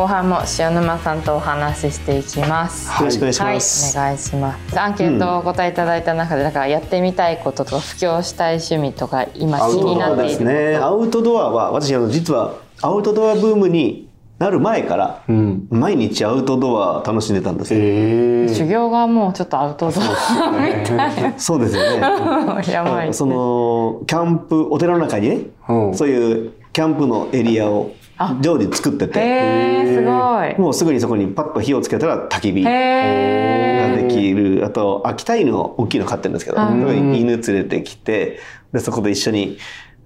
後半も塩沼さんとお話ししていきます。よろしくお願いします。はい、お願いします。アンケートをお答えいただいた中で、だからやってみたいこととか、布教したい趣味とか、今気になっていること。そうですね。アウトドアは私あの実はアウトドアブームになる前から、うん。毎日アウトドア楽しんでたんですよ。ええ修行がもうちょっとアウトドアみたいそうですよね。な。やばい。そのキャンプお寺の中にね、うんそういうキャンプのエリアをあ。常時作ってて、へー、すごい。もうすぐにそこにパッと火をつけたら焚き火が。できる。あと秋田犬を大きいの飼ってるんですけど、うん。犬連れてきて、でそこで一緒に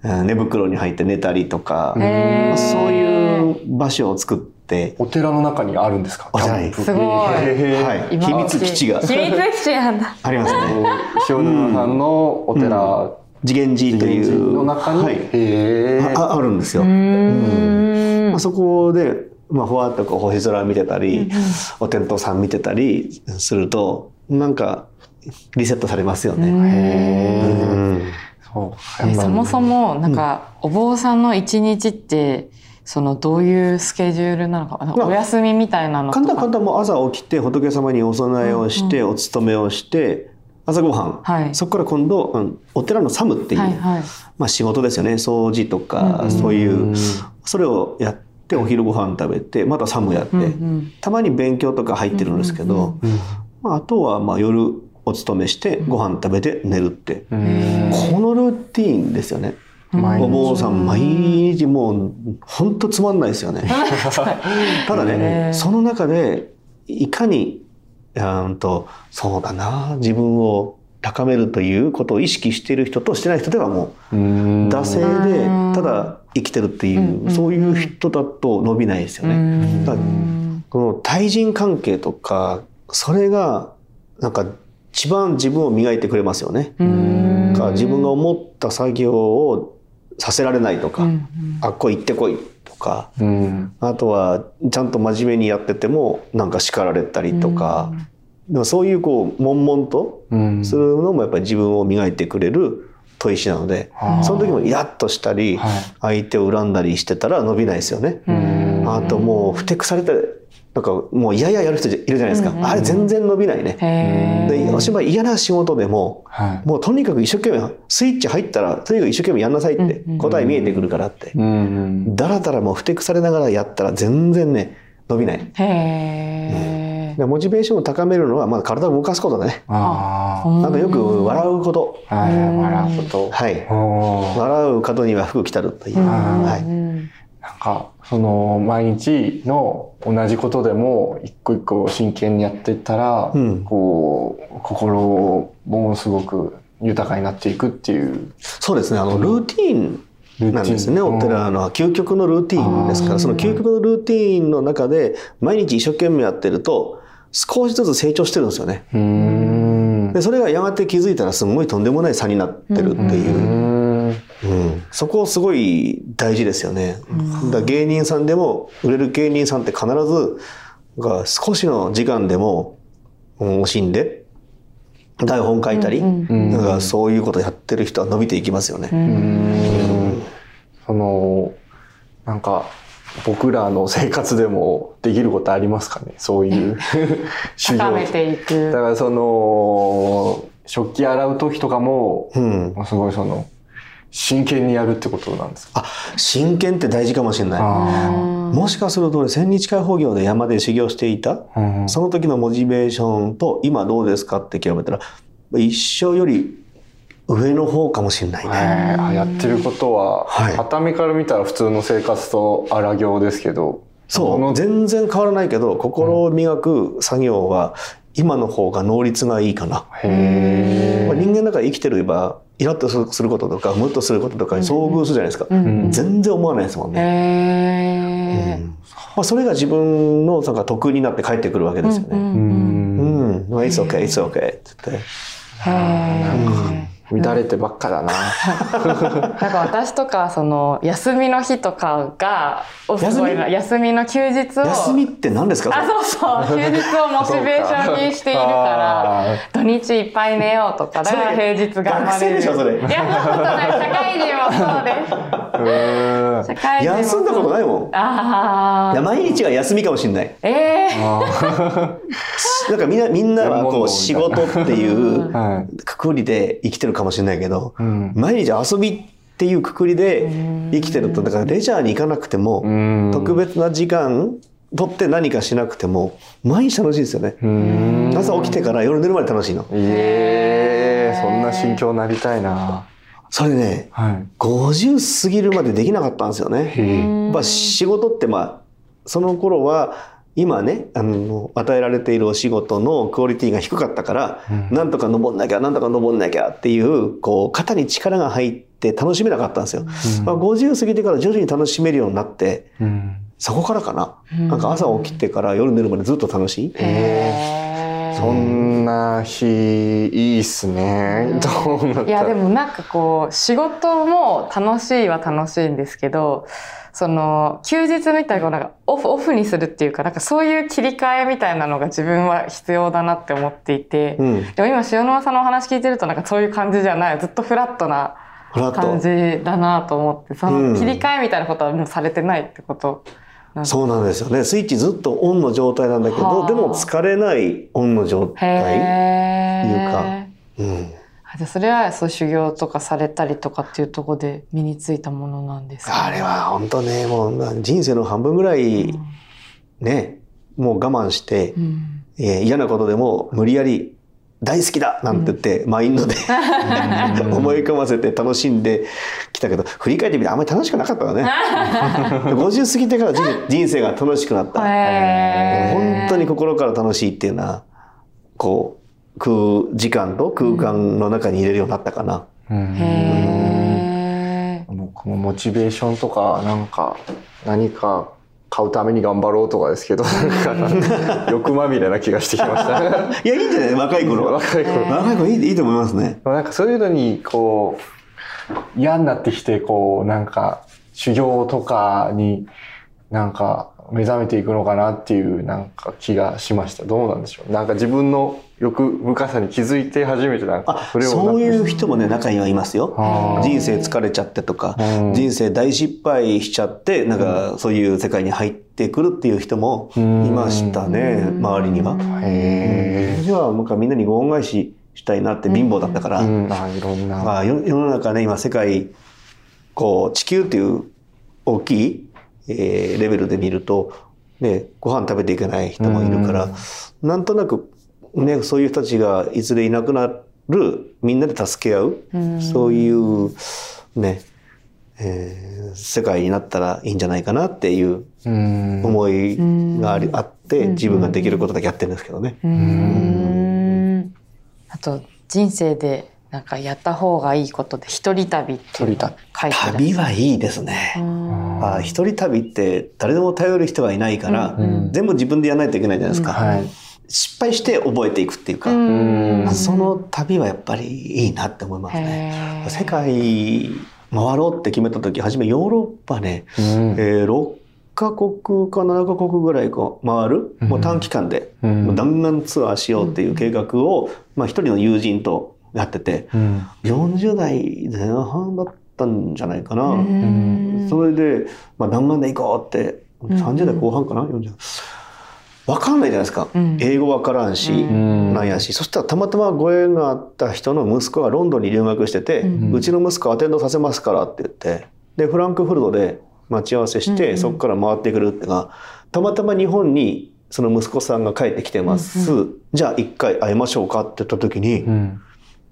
うん寝袋に入って寝たりとか、まあそういう場所を作って、お寺の中にあるんですか？お寺にキャンプ。すごい。はい、今秘密基地が。秘密基地なんだ。ありますね。塩沼さんのお寺、次元寺とい寺うの中に、はい、あああるんですよ。うーん。まあ、そこで、まあ、ふわっとこう星空見てたり、お天道さん見てたりするとなんかリセットされますよね。うん。そうえそもそもなんかお坊さんの一日ってそのどういうスケジュールなのかお休みみたいなのとか？簡単簡単。もう朝起きて仏様にお供えをして、お勤めをして朝ごはん、はい。そこから今度、うんお寺のサムっていう、はいはい。まあ、仕事ですよね。掃除とか、うんそういう。うんそれをやってお昼ご飯食べてまたサムやって、うんうんたまに勉強とか入ってるんですけど、まあ、あとはまあ夜お勤めしてご飯食べて寝るって、このルーティーンですよね。お坊さん毎日もう本当つまんないですよね。ただねその中でいかにうんとそうだな。自分を高めるということを意識している人としてない人ではもううん。惰性でただ生きてるっていう、うんそういう人だと伸びないですようね。ん。だからこの対人関係とかそれがなんか一番自分を磨いてくれますよね。から自分が思った作業をさせられないとか、うんあっこ行ってこい。とか。うん。あとはちゃんと真面目にやっててもなんか叱られたりとか、でもそういうこう悶々とうん。するのもやっぱり自分を磨いてくれる砥石なので、あー。その時もイラッとしたり、はい。相手を恨んだりしてたら伸びないですよね。うん。あともうふてくされてなんかもう嫌々やる人いるじゃないですか、うんうんあれ全然伸びないね。でお芝居嫌な仕事でもはいもうとにかく一生懸命スイッチ入ったらとにかく一生懸命やんなさいってうんうん答え見えてくるからって、うんだらだらもうふてくされながらやったら全然ね伸びない。へでモチベーションを高めるのはまあ体を動かすことだね。あーあとよく笑うこと。あはい笑うことはい。笑う角には福来たるという。うんはい。うんなんかその毎日の同じことでも一個一個真剣にやっていったら、うん。こう心もすごく豊かになっていくっていう。そうですね。あのルーティーンなんですね。お寺の究極のルーティーンですから、その究極のルーティーンの中で毎日一生懸命やってると少しずつ成長してるんですよね。でそれがやがて気づいたらすごいとんでもない差になってるっていう。う、んうん。そこすごい大事ですよね。だから芸人さんでも売れる芸人さんって必ずが少しの時間でもうん惜しんで台本書いたり、うんうんなんかそういうことやってる人は伸びていきますよね。ううん。んそのなんか僕らの生活でもできることありますかね？そういう 修高めていだかく。らその食器洗う時とかもうん、すごいその真剣にやるってことなんですか？あ真剣って大事かもしれない。あもしかすると俺千日開放業で山で修行していたーうん。その時のモチベーションと今どうですかって極めたら一生より上の方かもしれないね。へーあやってることは、はい。傍目から見たら普通の生活と荒行ですけどそう。の全然変わらないけど心を磨く作業は今の方が能率がいいかな。へまあ人間だから生きてればイラッとすることとかムッとすることとかに遭遇するじゃないですか。うん全然思わないですもんね。へうんまあ、それが自分のなんか得になって帰ってくるわけですよね。うんううんん、まあ It's okay, it's okay って言って。へ乱れてばっかだな。ーなんか私とかその休みの日とかがおすごいな。休み？の休日を。休みって何ですか？あそうそう。休日をモチベーションにしているからあ土日いっぱい寝ようとか。だから平日頑張れるでしょそれ。いやそんなことない社会人はそうです。うん。社会人も休んだことないもん。ああ。いや毎日は休みかもしれない。ええあ なんかみんな、みんなはこう仕事っていう。くくりで生きてるかもしれないけど、うん。毎日遊びっていうくくりで生きてると、だからレジャーに行かなくても、うん特別な時間取って何かしなくても、毎日楽しいですよね。うん朝起きてから夜寝るまで楽しいの。いえそんな心境なりたいな。それね、はい。50過ぎるまでできなかったんですよね。まあ仕事ってまあ、その頃は、今ね、あの、与えられているお仕事のクオリティが低かったから、うんなんとか登んなきゃ、なんとか登んなきゃっていう、こう、肩に力が入って楽しめなかったんですよ。まあ、50過ぎてから徐々に楽しめるようになって、うん。そこからかな。うんなんか朝起きてから夜寝るまでずっと楽しい。へえ。そんな日いいっすね。どうなった？らいやでもなんかこう仕事も楽しいは楽しいんですけどその休日みたいななんかオフオフにするっていうかなんかそういう切り替えみたいなのが自分は必要だなって思っていて、うん。でも今塩沼さんのお話聞いてるとなんかそういう感じじゃないずっとフラットな感ト。じだなと思ってそうんの切り替えみたいなことはもうされてないってことそうなんですよね。スイッチずっとオンの状態なんだけど、はあでも疲れないオンの状態。へいうかえ。うん。あじゃあそれはそう修行とかされたりとかっていうところで身についたものなんですか、あれは本当ね、もう人生の半分ぐらいね、もう我慢して、うん。えー嫌なことでも無理やり大好きだなんて言って、マインドで 思い込ませて楽しんできたけど、振り返ってみてあんまり楽しくなかったわね。50過ぎてから人人生が楽しくなった。本当に心から楽しいっていうのは、こう、空時間と空間の中に入れるようになったかな。うん僕もモチベーションとか、なんか、何か買うために頑張ろうとかですけど、なんか、欲まみれな気がしてきました。いや、いいんじゃない？若い頃は。若い頃。若い頃いいいいと思いますね。なんかそういうのに、こう、嫌になってきて、こう、なんか、修行とかに、なんか、目覚めていくのかなっていう、なんか気がしました。どうなんでしょう。なんか自分の欲深さに気づいて初めてなんかあ、それをそういう人もね、中にはいますよ。人生疲れちゃってとか、うん人生大失敗しちゃって、なんかそういう世界に入ってくるっていう人もいましたね、周りには。へ私はなんかみんなにご恩返ししたいなって貧乏だったから、え。うん、あいろんな。まあ、世世の中ね、今世界、こう、地球っていう大きい、えーレベルで見ると、ね、ご飯食べていけない人もいるから、なんとなく、ね、そういう人たちがいずれいなくなる、みんなで助け合う、うん。そういう、ね、えー世界になったらいいんじゃないかなっていううん。思いがあり、うん。あって、自分ができることだけやってるんですけどね。あと人生でなんかやった方がいいことで一人旅っていうのが書いてある。旅はいいですね。あ一人旅って誰でも頼る人がいないから、うん。全部自分でやらないといけないじゃないですか。はい。失敗して覚えていくっていうか、ん。その旅はやっぱりいいなって思いますね。世界回ろうって決めた時、初めヨーロッパね、うん。えー6カ国か7カ国ぐらいこう回る、もう短期間で、うん。もう弾丸ツアーしようっていう計画を、まあ一人の友人とやってて、うん。40代前半だったんじゃないかな。うんそれで、まあ、弾丸で行こうって、ん30代後半かな、40わかんないじゃないですか。うん英語わからんし、んなんやし。そしたらたまたまご縁があった人の息子がロンドンに留学してて、ううんちの息子アテンドさせますからって言って、で、フランクフルトで待ち合わせして、うんうんそこから回ってくるってが、たまたま日本にその息子さんが帰ってきてます。じゃあ一回会いましょうかって言った時に、うん。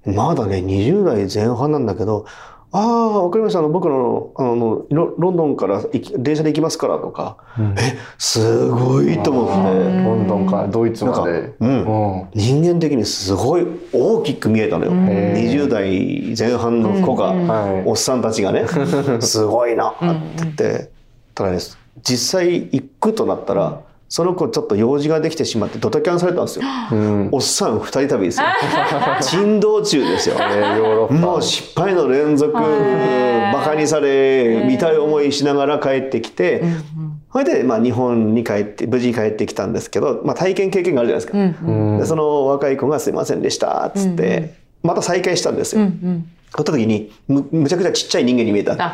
まだね、20代前半なんだけど、ああ、わかりました。あの、僕の、あの、ロロンドンから行き電車で行きますからとか、うん。え、すごいと思あって、ーロンドンからドイツまで。うん。人間的にすごい大きく見えたのよ。うん。20代前半の子が。おっさんたちがね、すごいなって言って、ただね、実際行くとなったら、その子ちょっと用事ができてしまってドタキャンされたんですよ。うん。おっさん二人旅ですよ。珍道中ですよ。えー。もう失敗の連続、はいバカにされ、見たい思いしながら帰ってきて、それで、まあ、日本に帰って、無事に帰ってきたんですけど、まあ、体験経験があるじゃないですか。うんうんうんでその若い子が「すいませんでした」っつって、また再会したんですよ。うん撮った時にむむちゃくちゃちっちゃい人間に見えた。だか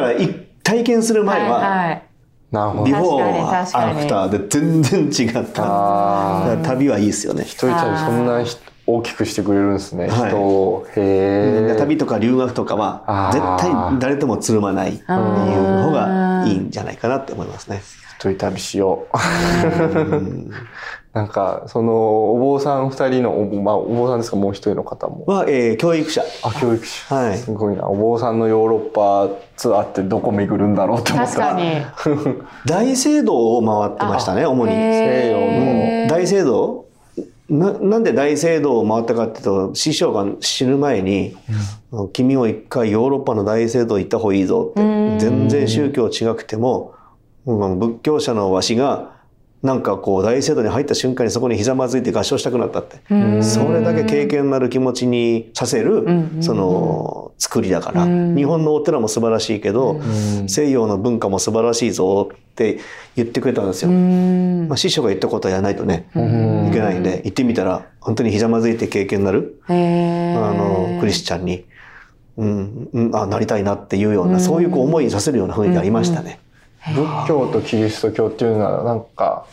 らい体験する前は、はいはいなるほど。ビフォーアフターで全然違った。だあから旅はいいですよね。一人旅そんなひ大きくしてくれるんですね。はい人を。へえ。旅とか留学とかは絶対誰ともつるまないっていう方がいいんじゃないかなって思いますね。一人旅しよう。なんか、その、お坊さん二人の、おまあ、お坊さんですか、もう一人の方も。は、えー教育者。あ、教育者。はいすごいな。お坊さんのヨーロッパツアーってどこ巡るんだろうって思った。確かに。大聖堂を回ってましたね、主に。へー大聖堂？ななんで大聖堂を回ったかっていうと師匠が死ぬ前に「君も一回ヨーロッパの大聖堂行った方がいいぞ」ってうん全然宗教違くてもうん仏教者のわしがなんかこう大聖堂に入った瞬間にそこにひざまずいて合唱したくなったって。うん。それだけ経験のある気持ちにさせるんその作りだから。うん。日本のお寺も素晴らしいけどうん。西洋の文化も素晴らしいぞって言ってくれたんですよ。うん。まあ、師匠が言ったことはやらないとね、うん。いけないんで、行ってみたら、本当にひざまずいて経験になる、あの、クリスチャンに、うん、うん、あ、なりたいなっていうような、そういうこう思いにさせるような雰囲気ありましたね。仏教とキリスト教っていうのはなんか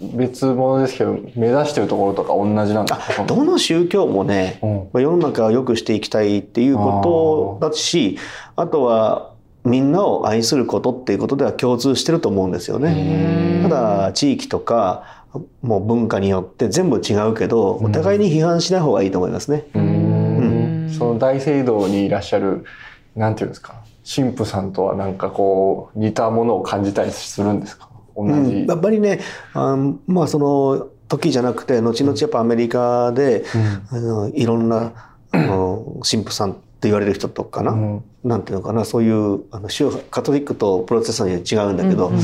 別物ですけど目指してるところとか同じなんですかどの宗教もね、うん。まあ世の中を良くしていきたいっていうことだし、あとは、みんなを愛することっていうことでは共通してると思うんですよね。ただ地域とかもう文化によって全部違うけどお互いに批判しない方がいいと思いますね。うーん。その大聖堂にいらっしゃるなんていうんですか神父さんとはなんかこう似たものを感じたりするんですか？同じ、うん、やっぱりねあまあその時じゃなくて後々やっぱアメリカで、あのいろんなあの神父さんって言われる人とかな、うん。なんていうのかなそういうあの宗カトリックとプロテスタントには違うんだけど、うん。うん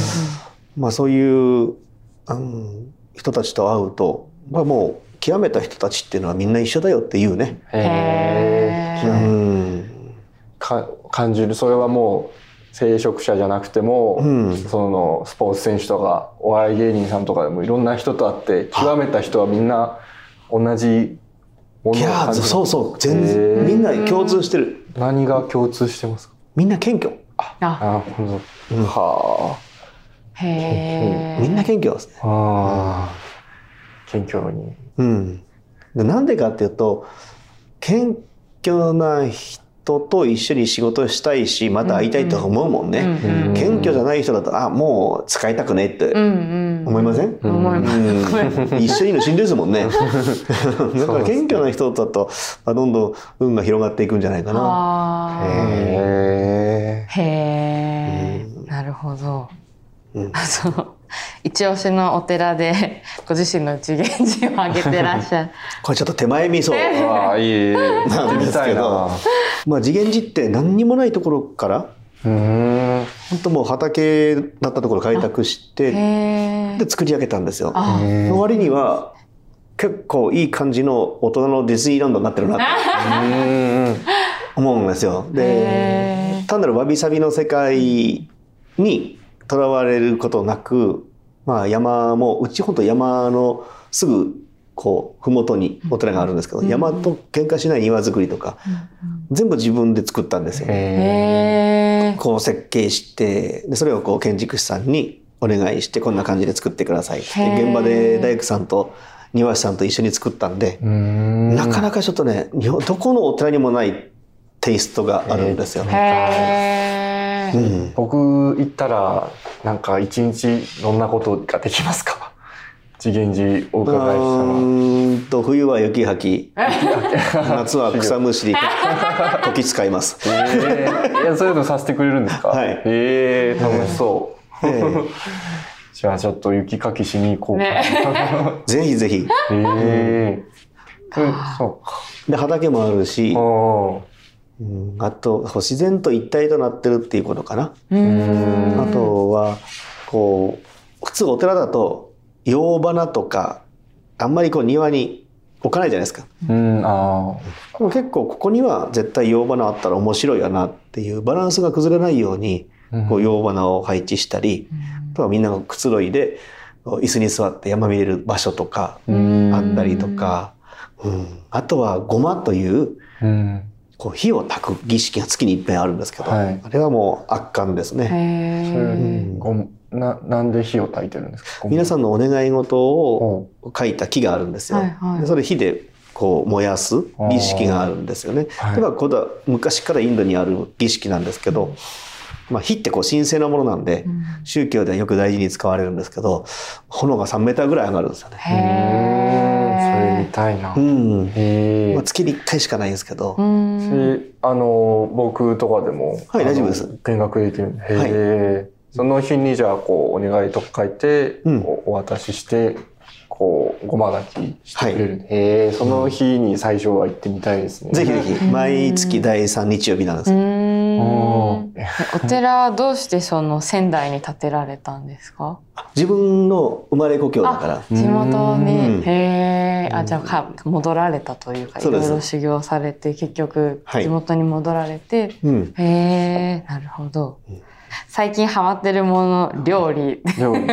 まあそういうあの人たちと会うと、まあ、もう極めた人たちっていうのはみんな一緒だよっていうね。へー。へーうんか感じる。それはもう聖職者じゃなくても、うん。そのスポーツ選手とかお笑い芸人さんとかでもいろんな人と会って極めた人はみんな同じものいやーを感じる。そうそう。全然みんな共通してる。何が共通してますか？みんな謙虚、あ。なるほど、はへー。みんな謙虚ですね。あああ。謙虚に。うん、でなんでかっていうと謙虚な人と一緒に仕事したいしまた会いたいと思うもんね、うんうん謙虚じゃない人だとあもう使いたくねってうんうん。思いません、思います。うん。一緒にいるのしんどいですもんね。だから謙虚な人だとあどんどん運が広がっていくんじゃないかな。あー。へへえ、なるほど。うん。あ その一押しのお寺で ご自身の次元寺を挙げてらっしゃる。これちょっと手前味噌えああ いいなんですけどまあ次元寺って何にもないところからうーん本当もう畑だったところを開拓して。で作り上げたんですよ。あ、の割には結構いい感じの大人のディズニーランドになってるなってうん思うんですよ。で単なるわびさびの世界にとらわれることなく、まあ、山もうちほんと山のすぐこう麓にお寺があるんですけど、山と喧嘩しない庭作りとか、全部自分で作ったんですよ。へへえ。こう設計してでそれをこう建築士さんにお願いしてこんな感じで作ってくださいって現場で大工さんと庭師さんと一緒に作ったんで、なかなかちょっとね日本どこのお寺にもないテイストがあるんですよ。僕行ったらなんか一日どんなことができますか？次元寺おう伺いしたのーんと冬は雪吐き。夏は草むしり。こき使います。えー、いやそういうのさせてくれるんですか？はい。えー、楽しそう、え じゃあちょっと雪かきしに行こうか。な、え ぜひぜひ。えー、そそうか。で畑もあるし、おうん。あと自然と一体となってるっていうことかな。あとはこう普通お寺だと洋花とかあんまりこう庭に置かないじゃないですか。うんあでも結構ここには絶対洋花あったら面白いよなっていうバランスが崩れないようにーこう洋花を配置したり、あとはみんながくつろいで椅子に座って山見れる場所とかうん。あったりとか、うん、あとはごまといううん。こう火を焚く儀式が月に一遍あるんですけど、はいあれはもう圧巻ですね。へそれーごな、なんで火を焚いてるんですか？皆さんんのお願い事をお書いた木があるんですよ。はいはいでそれ火でこう燃やす儀式があるんですよね。はいではこれは昔からインドにある儀式なんですけど、まあ、火ってこう神聖なものなんで、うん宗教ではよく大事に使われるんですけど炎が3メーターぐらい上がるんですよね。それへ見たいな。うん。まあ、。月に1回しかないんですけど、あの僕とかでも、はい大丈夫です。見学できるんで。へえ、その日にじゃあこうお願いとか書いて、うん。おお渡ししてこうごま炊きしてくれる、へえその日に最初は行ってみたいですね。ぜひぜひ。毎月第3日曜日なんです。うよ。んお寺はどうしてその仙台に建てられたんですか？自分の生まれ故郷だから。地元うん。にへえあじゃあか戻られたというかいろいろ修行されて結局はい。地元に戻られて、うん、へえなるほど。最近ハマってるもの料理。料理。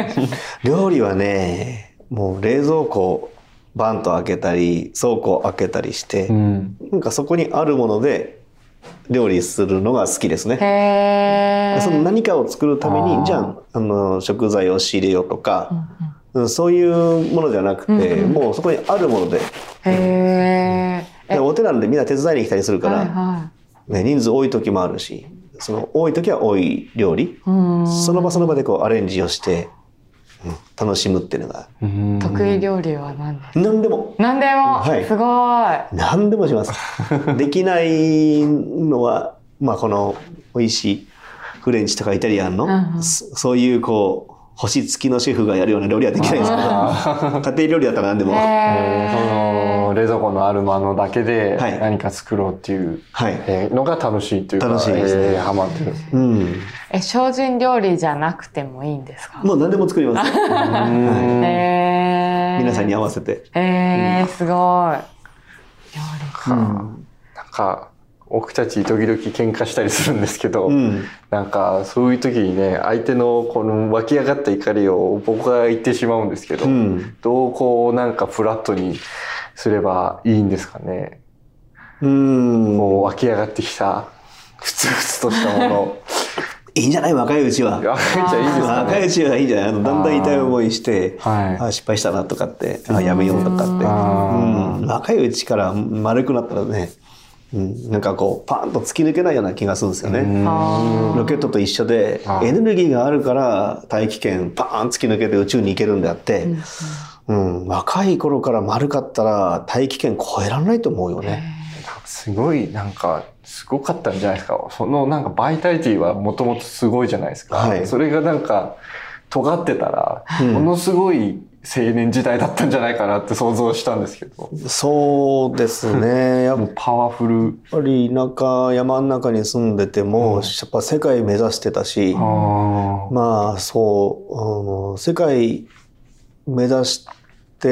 料理はねもう冷蔵庫バンと開けたり倉庫開けたりして、うん。なんかそこにあるもので料理するのが好きですね。その何かを作るためにじゃああの食材を仕入れようとうんか、うん。うんそういうものじゃなくて、うんうんもうそこにあるもので。へえでお寺なんでみんな手伝いに来たりするから、はいはね、人数多い時もあるしその多い時は多い料理。その場その場でこうアレンジをして、うん楽しむっていうのがうん。得意料理は何ですか？何でも。何でも、はい。すごい。何でもします。できないのは、まあこの美味しいフレンチとかイタリアンの、うんうん。そそういうこう、星付きのシェフがやるような料理はできないんですけど、あ 家庭料理だったら何でも。へえーその冷蔵庫のあるものだけではい。何か作ろうっていう、のが楽しいというか楽しいですね。えーハマってる。うん。え精進料理じゃなくてもいいんですか？もう何でも作ります。え皆さんに合わせて。へえすごい。料理か、なんか僕たち時々喧嘩したりするんですけど、うん。なんかそういう時にね相手のこの湧き上がった怒りを僕が言ってしまうんですけど、うん。どうこうなんかフラットにすればいいんですかね、うん。もう湧き上がってきた。ふつふつとしたもの。いいんじゃない？若いうちは。あじゃあいいですかね。若いうちはいいんじゃない？あのだんだん痛い思いして、はい。あ失敗したなとかって、あやめようとかって。あうん、若いうちから丸くなったらね、うん、なんかこうパーンと突き抜けないような気がするんですよね。あロケットと一緒でエネルギーがあるから大気圏パーン突き抜けて宇宙に行けるんであって、うん。若い頃から丸かったら大気圏超えられないと思うよね。すごいなんかすごかったんじゃないですか。そのなんかバイタリティはもともとすごいじゃないですか、はい。それがなんか尖ってたら、うん。ものすごい青年時代だったんじゃないかなって想像したんですけど。そうですね。やっもうパワフル。ぱり田舎山の中に住んでても、うん。やっぱ世界目指してたし、まあそうあの世界目指して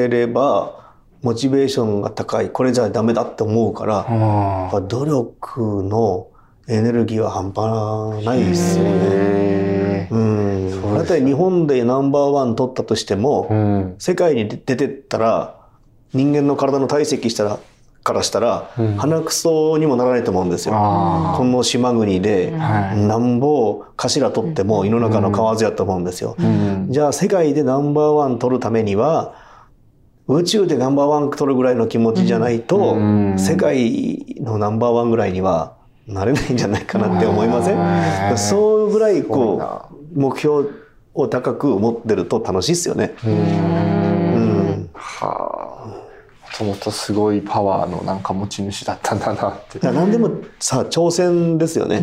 ればモチベーションが高い。これじゃダメだって思うから、努力のエネルギーは半端ないですよね。へうん、だって日本でナンバーワン取ったとしても、ーうん。世界に出てったら人間の体の体積したらからしたら、うん。鼻くそにもならないと思うんですよ。あこの島国で、うんはい。なんぼ頭取っても胃の中の蛙やと思うんですよ。ーうん。じゃあ世界でナンバーワン取るためには宇宙でナンバーワン取るぐらいの気持ちじゃないと、うん。世界のナンバーワンぐらいにはなれないんじゃないかなって思いませうん。んそうぐらいこなう目標を高く持ってると楽しいですよね。ううん。んはあ。もともとすごいパワーのなんか持ち主だったんだなって。何でもさ挑戦ですよね。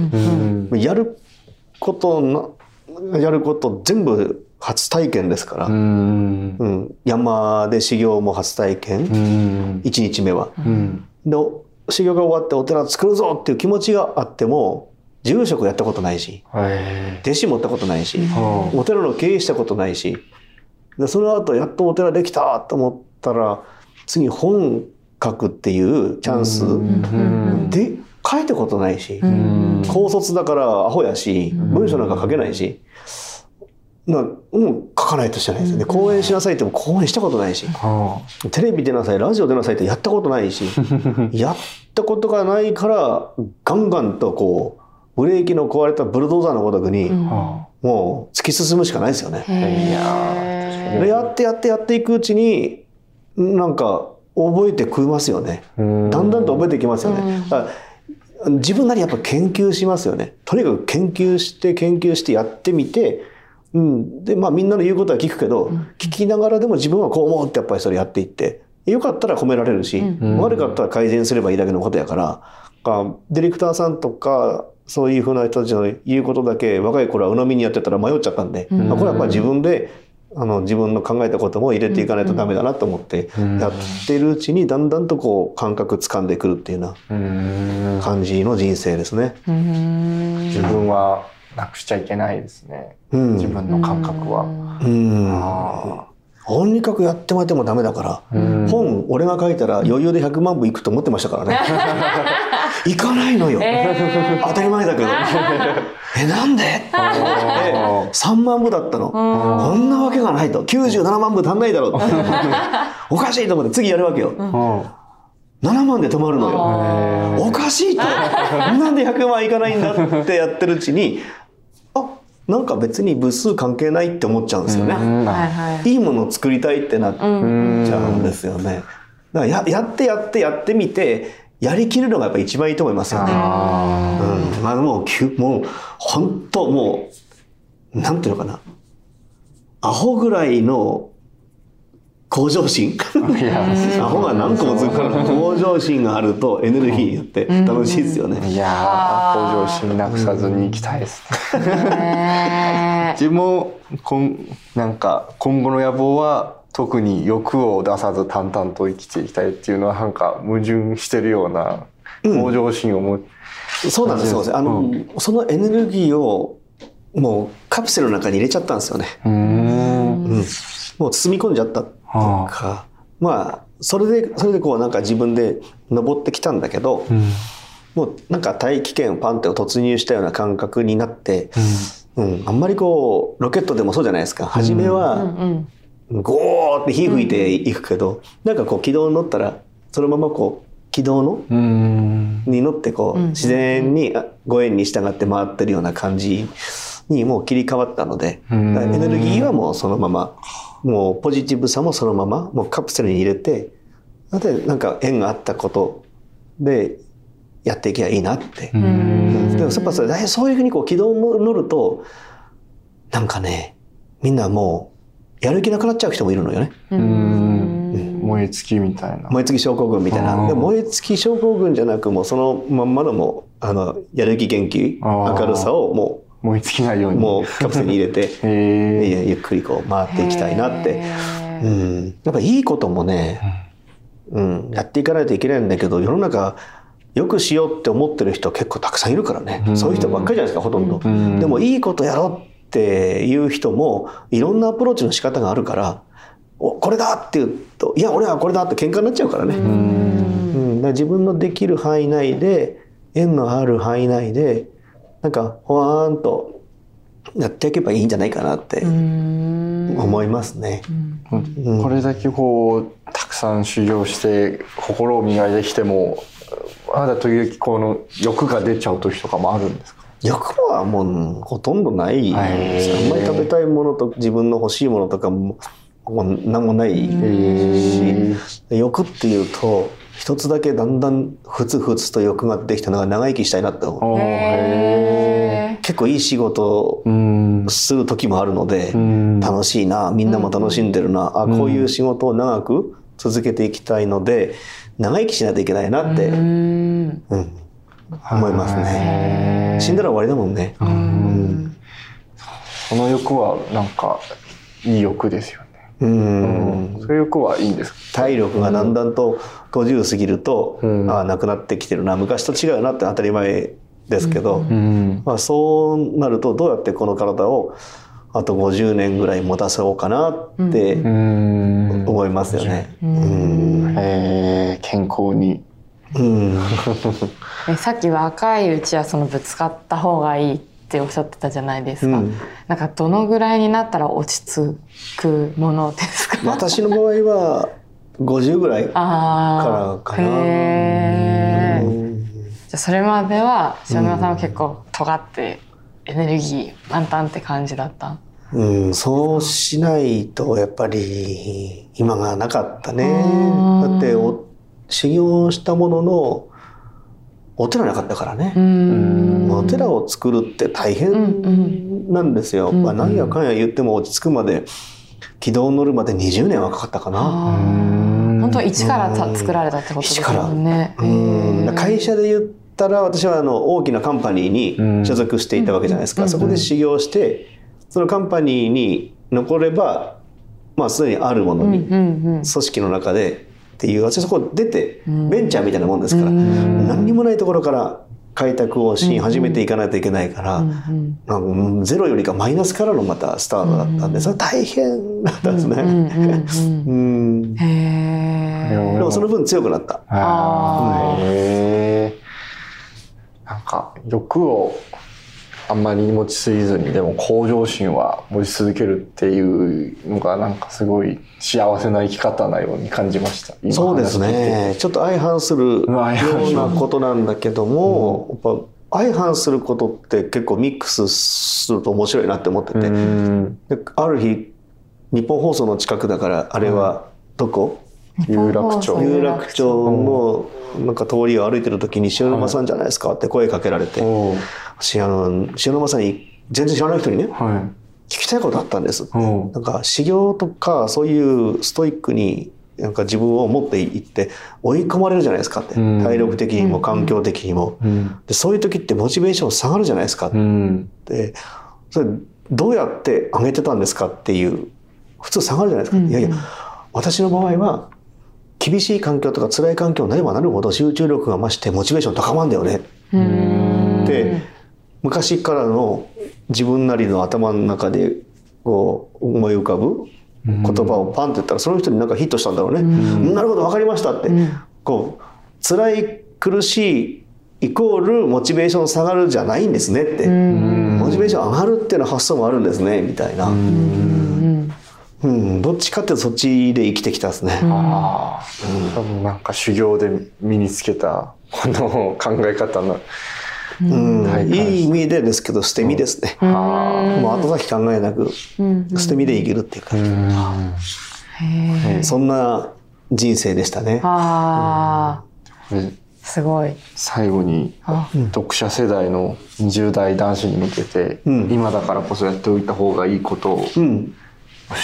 うん。やることなやること全部初体験ですから、うん。うん。山で修行も初体験、うん。1日目は。うん。で修行が終わってお寺作るぞっていう気持ちがあっても住職やったことないし。へ弟子持ったことないし、はお寺の経営したことないし。でその後やっとお寺できたと思ったら次本書くっていうチャンスうん。で書いたことないし、うん。高卒だからアホやし文章なんか書けないしなもう書かないとしてないですよね。講演しなさいっても講演したことないし、テレビ出なさい、ラジオ出なさいってやったことないし、やったことがないから、ガンガンとこう、ブレーキの壊れたブルドーザーのごとくに、もう突き進むしかないですよね。やってやってやっていくうちに、なんか覚えてくれますよね。だんだんと覚えてきますよね。だから自分なりやっぱ研究しますよね。とにかく研究して研究してやってみて、うん、でまあみんなの言うことは聞くけど、聞きながらでも自分はこう思うってやっぱりそれやっていってよかったら褒められるし、悪かったら改善すればいいだけのことやからあディレクターさんとかそういうふうな人たちの言うことだけ若い頃は鵜呑みにやってたら迷っちゃったんで、まあこれはやっぱ自分であの自分の考えたことも入れていかないとダメだなと思ってやってるうちにだんだんとこう感覚掴んでくるっていうような感じの人生ですね。うん。自分はなくしちゃいけないですね。うん。自分の感覚は。うん。あとにかくやってもらってもダメだから、ん。本俺が書いたら余裕で100万部いくと思ってましたからね。いかないのよ、え当たり前だけど。えなんで？ー。え3万部だったの、こんなわけがないと。97万部足んないだろう。おかしいと思って次やるわけよ、うん。7万で止まるのよ。あおかしいと。なんで100万いかないんだってやってるうちにあなんか別に部数関係ないって思っちゃうんですよね、いい。ものを作りたいってなっちゃうんですよね。だからややってやってやってみてやりきるのがやっぱ一番いいと思いますよね。あうん、まあもうきゅもう本当もうなんていうのかな。アホぐらいの向上心？ーいやアホが何個もつくから向上心があるとエネルギーによって楽しいですよね。いやー向上心なくさずに行きたいですね。ね自分もこんなんか今後の野望は特に欲を出さず淡々と生きていきたいっていうのはなんか矛盾してるような向上心を持っそうなんですそうなんです。あの、うそのエネルギーをもうカプセルの中に入れちゃったんですよね。うーん。うん、もう包み込んじゃったまあそれでそれでこうなんか自分で登ってきたんだけど、もうなんか大気圏をパンって突入したような感覚になって、うん。あんまりこうロケットでもそうじゃないですか。初めうはん。ゴーって火吹いていくけど、なんかこう軌道に乗ったらそのままこう軌道のうん。に乗ってこううん自然にあご縁に従って回ってるような感じにもう切り替わったのでエネルギーはもうそのままもうポジティブさもそのままもうカプセルに入れてでなんか縁があったことでやっていけばいいなって。でもやっぱそそういうふうにこう軌道に乗るとなんかねみんなもうやる気なくなっちゃう人もいるのよね。ううん燃え尽きみたいな。燃え尽き症候群みたいな。で燃え尽き症候群じゃなくもうそのまんまのもうあのやる気元気明るさをも燃え尽きないよううに。もうカプセルに入れて へいやゆっくりこう回っていきたいなって。うん、やっぱいいこともね、うん、やっていかないといけないんだけど世の中よくしようって思ってる人結構たくさんいるからね、うん。そういう人ばっかりじゃないですかほとんど、うん。でもいいことやろうっていう人もいろんなアプローチの仕方があるからおこれだって言うといや俺はこれだって喧嘩になっちゃうからね、うん。うん、だから自分のできる範囲内で縁のある範囲内でなんかほわーんとやっていけばいいんじゃないかなってうん。思いますね。うん。これだけこうたくさん修行して心を磨いてきてもまだ時々この欲が出ちゃう時とかもあるんですか？欲はもうほとんどない。です、はいあんまり食べたいものと自分の欲しいものとかももう何もないし。欲っていうと一つだけだんだんふつふつと欲が出てきたのが長生きしたいなって思う。結構いい仕事をする時もあるので、うん。楽しいなみんなも楽しんでるな、あこういう仕事を長く続けていきたいので長生きしないといけないなって、ーうん。うん。思いますね。死んだら終わりだもんね。うん。その欲はなんかいい欲ですよね。うん。そういう欲はいいんですか？体力がだんだんと50過ぎると、うん。ああなくなってきてるな。昔と違うなって当たり前ですけど、うん。まあ、そうなるとどうやってこの体をあと50年ぐらい持たせようかなってうん。思いますよね。うえー健康に。うん。えさっき若いうちはそのぶつかった方がいいってっておっしゃってたじゃないですか。うんなんかどのぐらいになったら落ち着くものですか？私の場合は50ぐらい。からかなへーうんじゃあそれまでは塩沼さんは結構尖ってエネルギー満タンって感じだった？うん、そうしないとやっぱり今がなかったねうんだってお修行したもののお寺なかったからね。う、ん。お寺を作るって大変なんですよ、うんまあ、何やかんや言っても落ち着くまで軌道に乗るまで20年はかかったかな、本当は一からた作られたってことですもん。ね。会社で言ったら私はあの大きなカンパニーに所属していたわけじゃないですか、うん。そこで修行してそのカンパニーに残ればまあすでにあるものにうんうんうん。組織の中でっていう私そこ出てうん。ベンチャーみたいなもんですから、うん。何にもないところから開拓をし始めていかないといけないから、うんうん。ゼロよりかマイナスからのまたスタートだったんで、それ大変だったんですね。うんうんうんうん。へー。でもその分強くなった。あー。へえ。なんか欲をあんまり持ちすぎずにでも向上心は持ち続けるっていうのがなんかすごい幸せな生き方なように感じました。今そうです。ね。ちょっと相反するようなことなんだけども、やっぱ相反することって結構ミックスすると面白いなって思ってて、うんである日日本放送の近くだからあれはどこ、有楽町。有楽町のなんか通りを歩いてる時に塩沼さんじゃないですか？って声かけられて、おう。私あの塩沼さんに全然知らない人にねは聞きたいことあったんです。なんか修行とかそういうストイックになんか自分を持っていって追い込まれるじゃないですかって、うん。体力的にも環境的にも、うん。でそういう時ってモチベーション下がるじゃないですか。っうん。て、それどうやって上げてたんですかっていう普通下がるじゃないですか、うん。いやいや私の場合は厳しい環境とか辛い環境になればなるほど集中力が増してモチベーション高まるんだよね。うん。で昔からの自分なりの頭の中でこう思い浮かぶ言葉をパンって言ったらその人になんかヒットしたんだろうね。なるほど分かりましたって、うん。こう辛い苦しいイコールモチベーション下がるじゃないんですねって、うん。モチベーション上がるっていうのは発想もあるんですねみたいな、うんうんどっちかっていうとそっちで生きてきたですね。ああ、多分なんか修行で身につけたこの考え方の。うん。はいいい意味でですけど捨て身ですね。あもう後先考えなくうん。捨て身で生きるっていうか、へー。そんな人生でしたね。ああ。でーすごい。最後にあ。読者世代の20代男子に向けて、うん。今だからこそやっておいた方がいいことを教うん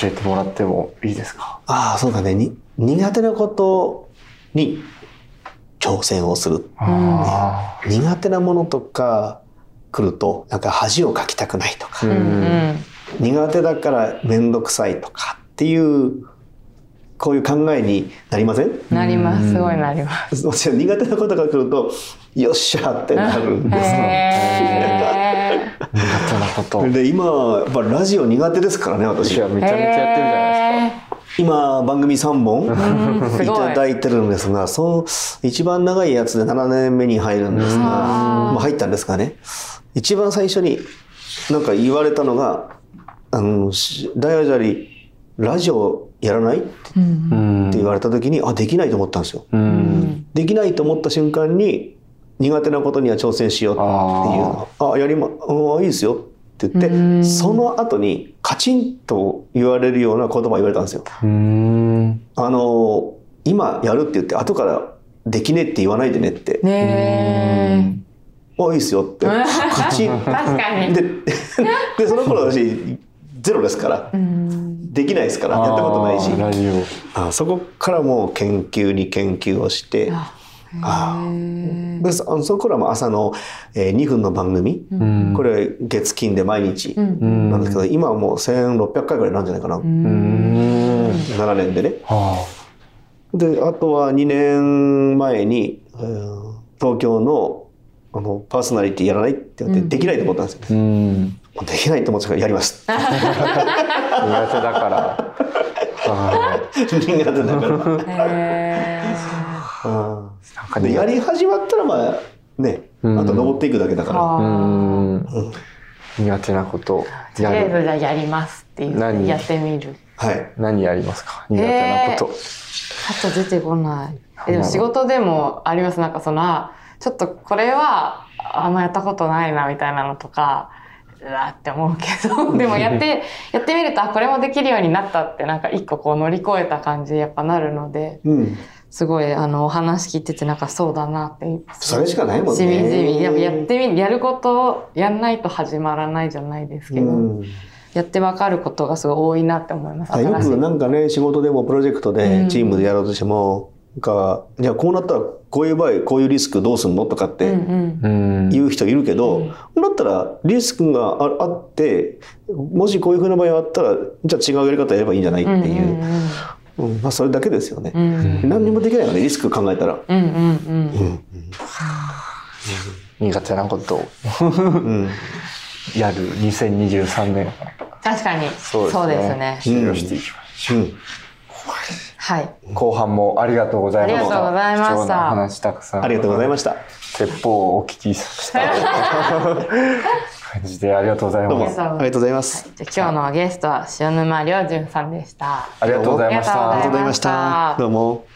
えてもらってもいいですか、ああそうだね。に苦手なことに挑戦をする。あ苦手なものとか来るとなんか恥をかきたくないとか、苦手だから面倒くさいとかっていうこういう考えになりません？なります。すごいなります。私は苦手なことが来るとよっしゃってなるんですへー。苦手なことで今やっぱラジオ苦手ですからね私。めちゃめちゃやってるじゃないですか。今番組3本 い。ただいてるんですがその一番長いやつで7年目に入るんですが、まあ、入ったんですがね。一番最初になんか言われたのが「あのし大和砂利ラジオやらない?」ってうん言われた時にあできないと思ったんですよ。うん。できないと思った瞬間に苦手なことには挑戦しようっていうの。ああやりまあいいですよって言って、うん。その後にカチンと言われるような言葉を言われたんですよ。うん。あの今やるって言って後からできねえって言わないでねって、ねあいいですよって。カチン。え。確かに。ででその頃私ゼロですから。うん。できないですから。やったことないし。あそこからもう研究に研究をしてああへー。でそあの頃はもう朝の、えー2分の番組、うん。これ月金で毎日。うん。うんなんですけど、今はもう1600回ぐらいなんじゃないかな、うん。7年でね。はであとは2年前に、えー東京のあのパーソナリティやらないって言って、うん。できないと思ったんですよ、あうん。できないと思ってたからやります。苦手だから。は苦手だからなんかーでやり始まったらまあね、うん。あと登っていくだけだから、うん。苦手なこととりあえやるずじゃあやりますっていう何？やってみる。はい。何やりますか？苦手なこと、あと出てこない。えでも仕事でもあります。なんかそのあちょっとこれはあんまやったことないなみたいなのとかうわって思うけど でもやってやってみるとあこれもできるようになったってなんか一個こう乗り越えた感じやっぱなるので。うん。すごいあのお話聞いててなんかそうだなってそれしかないもんね。しみじみやっぱやってみやることをやんないと始まらないじゃないですけど、うん。やってわかることがすごい多いなって思います。よくなんかね、仕事でもプロジェクトうでんチームでやろうとしても、なんか、じゃあこうなったらこういう場合、こういうリスクどうすんのとかってうんうんうん言う人いるけど、だったらリスクがああって、もしこういうふうな場合があったら、じゃあ違うやり方やればいいんじゃないってうんうんいう。うん。まあそれだけですよね。うん。うん何にもできないよね、リスク考えたら。うんうんうん。苦手なことを。うん。やる。2023年確かにそうそうですねですね。終了していきましょう、うん。はい。後半もありがとうございました。ありがとうございました。貴重な話たくさん。ありがとうございました。鉄砲をお聞きした 感じでありがとうございどうもますありがとうございます。じゃあ今日のゲストは塩沼良純さんでした。ありがとうございましたありがとうございましたありがとうございました。どうも。